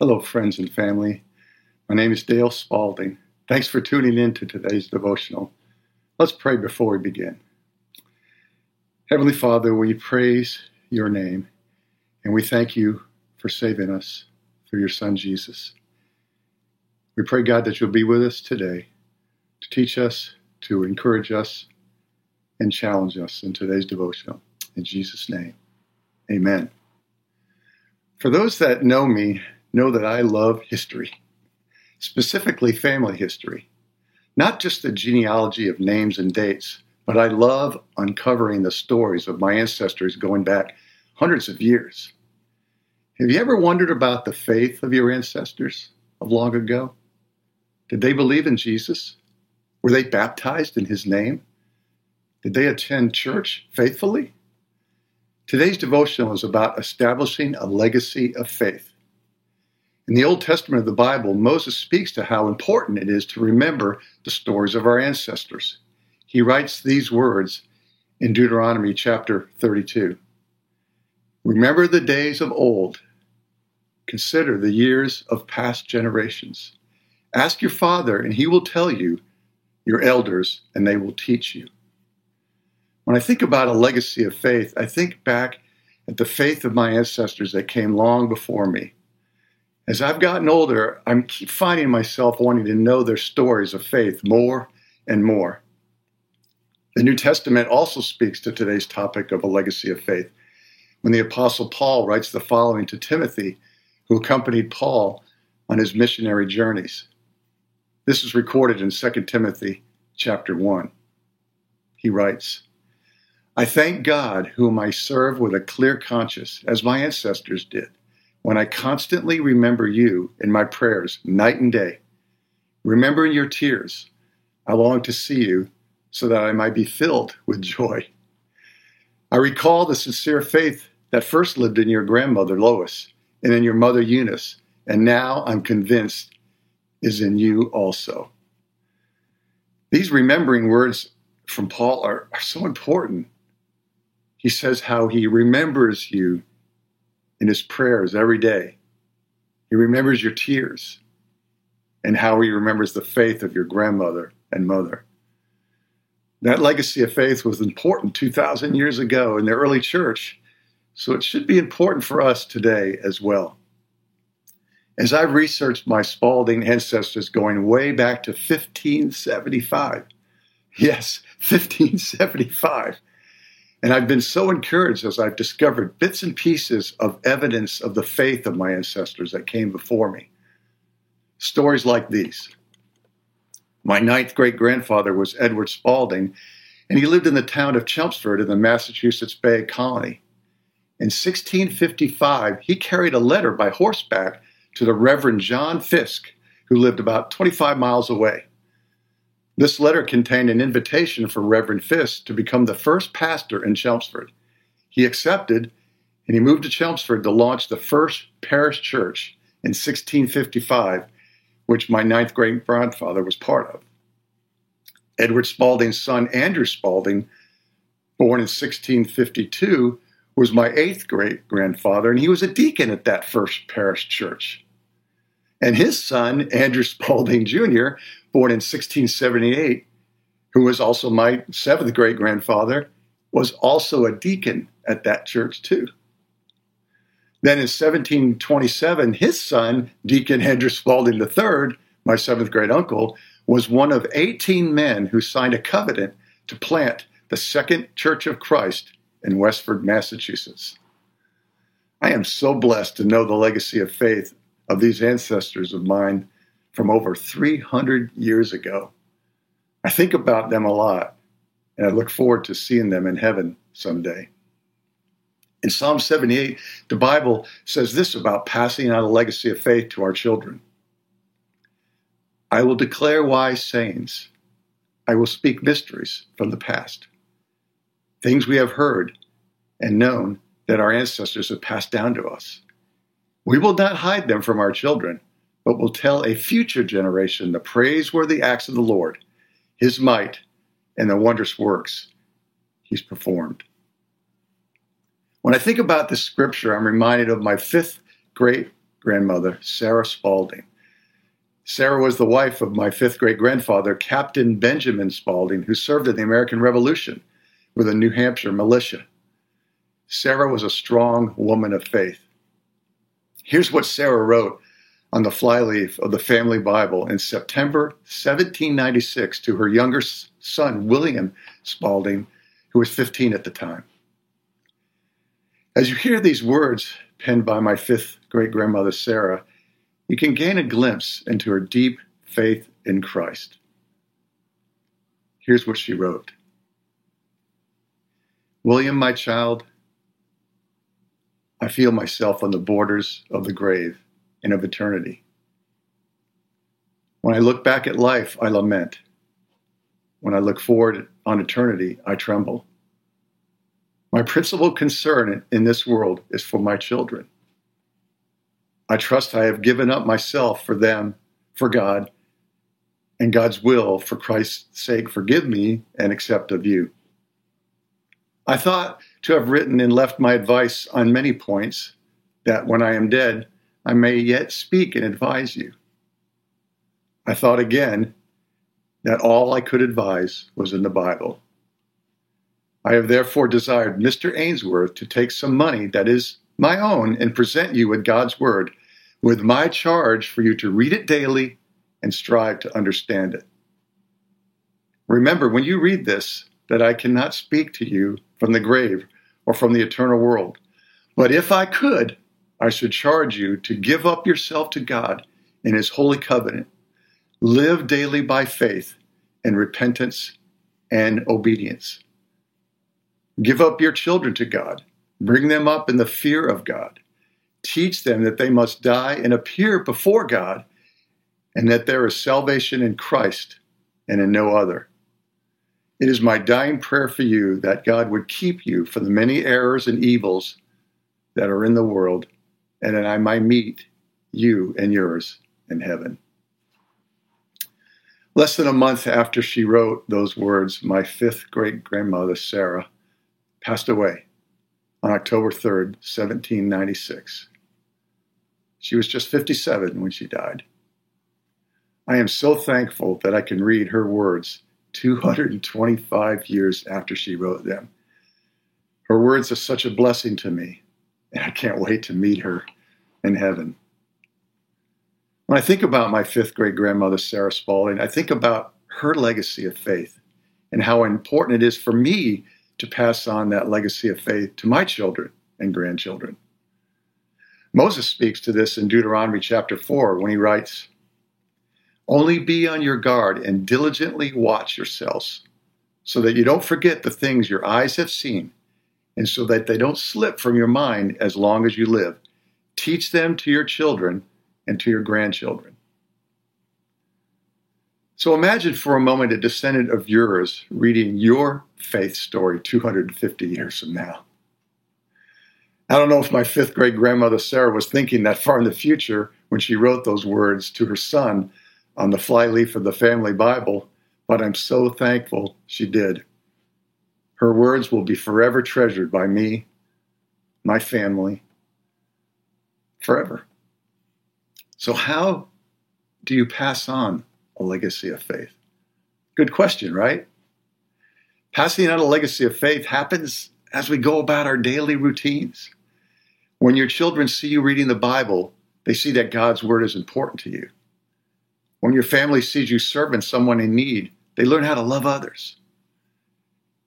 Hello, friends and family. My name is Dale Spalding. Thanks for tuning in to today's devotional. Let's pray before we begin. Heavenly Father, we praise your name and we thank you for saving us through your Son Jesus. We pray, God, that you'll be with us today to teach us, to encourage us, and challenge us in today's devotional. In Jesus' name, amen. For those that know me, know that I love history, specifically family history. Not just the genealogy of names and dates, but I love uncovering the stories of my ancestors going back hundreds of years. Have you ever wondered about the faith of your ancestors of long ago? Did they believe in Jesus? Were they baptized in his name? Did they attend church faithfully? Today's devotional is about establishing a legacy of faith. In the Old Testament of the Bible, Moses speaks to how important it is to remember the stories of our ancestors. He writes these words in Deuteronomy chapter 32 Remember the days of old, consider the years of past generations. Ask your father, and he will tell you, your elders, and they will teach you. When I think about a legacy of faith, I think back at the faith of my ancestors that came long before me as I've gotten older, I keep finding myself wanting to know their stories of faith more and more. The New Testament also speaks to today's topic of a legacy of faith when the Apostle Paul writes the following to Timothy, who accompanied Paul on his missionary journeys. This is recorded in 2 Timothy chapter 1. He writes, I thank God, whom I serve with a clear conscience, as my ancestors did when I constantly remember you in my prayers night and day. Remembering your tears, I long to see you so that I might be filled with joy. I recall the sincere faith that first lived in your grandmother Lois and in your mother Eunice, and now I'm convinced is in you also. These remembering words from Paul are, are so important. He says how he remembers you in his prayers every day. He remembers your tears and how he remembers the faith of your grandmother and mother. That legacy of faith was important 2,000 years ago in the early church, so it should be important for us today as well. As I've researched my Spalding ancestors going way back to 1575, yes, 1575, and I've been so encouraged as I've discovered bits and pieces of evidence of the faith of my ancestors that came before me. Stories like these. My ninth great grandfather was Edward Spalding, and he lived in the town of Chelmsford in the Massachusetts Bay Colony. In 1655, he carried a letter by horseback to the Reverend John Fiske, who lived about 25 miles away. This letter contained an invitation for Reverend Fiske to become the first pastor in Chelmsford. He accepted, and he moved to Chelmsford to launch the first parish church in 1655, which my ninth great grandfather was part of. Edward Spalding's son, Andrew Spalding, born in 1652, was my eighth great grandfather, and he was a deacon at that first parish church. And his son, Andrew Spalding Jr., born in 1678, who was also my seventh great grandfather, was also a deacon at that church too. Then in 1727, his son, Deacon Andrew Spalding III, my seventh great uncle, was one of 18 men who signed a covenant to plant the Second Church of Christ in Westford, Massachusetts. I am so blessed to know the legacy of faith of these ancestors of mine from over 300 years ago. I think about them a lot, and I look forward to seeing them in heaven someday. In Psalm 78, the Bible says this about passing on a legacy of faith to our children I will declare wise sayings, I will speak mysteries from the past, things we have heard and known that our ancestors have passed down to us. We will not hide them from our children but will tell a future generation the praiseworthy acts of the Lord, his might, and the wondrous works he's performed. When I think about this scripture, I'm reminded of my fifth great grandmother, Sarah Spalding. Sarah was the wife of my fifth great grandfather, Captain Benjamin Spalding, who served in the American Revolution with the New Hampshire militia. Sarah was a strong woman of faith. Here's what Sarah wrote on the flyleaf of the family Bible in September 1796 to her younger son, William Spalding, who was 15 at the time. As you hear these words penned by my fifth great grandmother, Sarah, you can gain a glimpse into her deep faith in Christ. Here's what she wrote William, my child, I feel myself on the borders of the grave and of eternity. When I look back at life, I lament. When I look forward on eternity, I tremble. My principal concern in this world is for my children. I trust I have given up myself for them, for God, and God's will for Christ's sake forgive me and accept of you. I thought to have written and left my advice on many points that when I am dead, I may yet speak and advise you. I thought again that all I could advise was in the Bible. I have therefore desired Mr. Ainsworth to take some money that is my own and present you with God's Word, with my charge for you to read it daily and strive to understand it. Remember, when you read this, that I cannot speak to you from the grave or from the eternal world. But if I could, I should charge you to give up yourself to God in His holy covenant. Live daily by faith and repentance and obedience. Give up your children to God. Bring them up in the fear of God. Teach them that they must die and appear before God, and that there is salvation in Christ and in no other. It is my dying prayer for you that God would keep you from the many errors and evils that are in the world, and that I might meet you and yours in heaven. Less than a month after she wrote those words, my fifth great grandmother, Sarah, passed away on October 3rd, 1796. She was just 57 when she died. I am so thankful that I can read her words 225 years after she wrote them. Her words are such a blessing to me, and I can't wait to meet her in heaven. When I think about my fifth great grandmother, Sarah Spalding, I think about her legacy of faith and how important it is for me to pass on that legacy of faith to my children and grandchildren. Moses speaks to this in Deuteronomy chapter 4 when he writes, only be on your guard and diligently watch yourselves, so that you don't forget the things your eyes have seen, and so that they don't slip from your mind as long as you live. Teach them to your children and to your grandchildren. So imagine for a moment a descendant of yours reading your faith story 250 years from now. I don't know if my fifth grade grandmother Sarah was thinking that far in the future when she wrote those words to her son on the flyleaf of the family Bible, but I'm so thankful she did. Her words will be forever treasured by me, my family, forever. So, how do you pass on a legacy of faith? Good question, right? Passing on a legacy of faith happens as we go about our daily routines. When your children see you reading the Bible, they see that God's word is important to you. When your family sees you serving someone in need, they learn how to love others.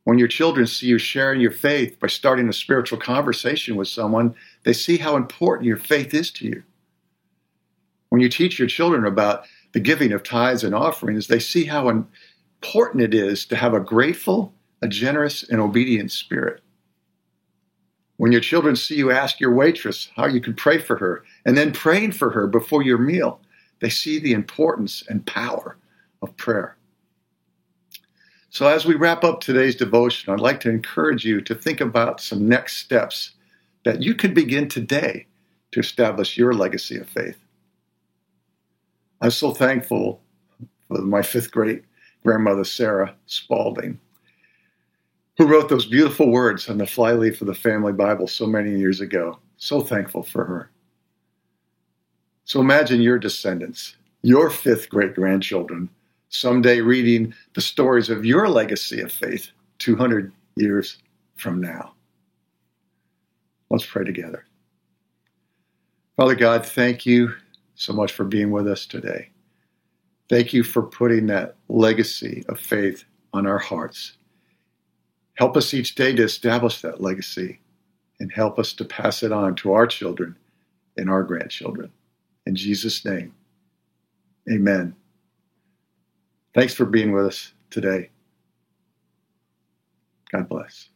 When your children see you sharing your faith by starting a spiritual conversation with someone, they see how important your faith is to you. When you teach your children about the giving of tithes and offerings, they see how important it is to have a grateful, a generous, and obedient spirit. When your children see you ask your waitress how you can pray for her, and then praying for her before your meal, they see the importance and power of prayer. So, as we wrap up today's devotion, I'd like to encourage you to think about some next steps that you could begin today to establish your legacy of faith. I'm so thankful for my fifth great grandmother, Sarah Spalding, who wrote those beautiful words on the flyleaf of the family Bible so many years ago. So thankful for her. So imagine your descendants, your fifth great grandchildren, someday reading the stories of your legacy of faith 200 years from now. Let's pray together. Father God, thank you so much for being with us today. Thank you for putting that legacy of faith on our hearts. Help us each day to establish that legacy and help us to pass it on to our children and our grandchildren. In Jesus' name, amen. Thanks for being with us today. God bless.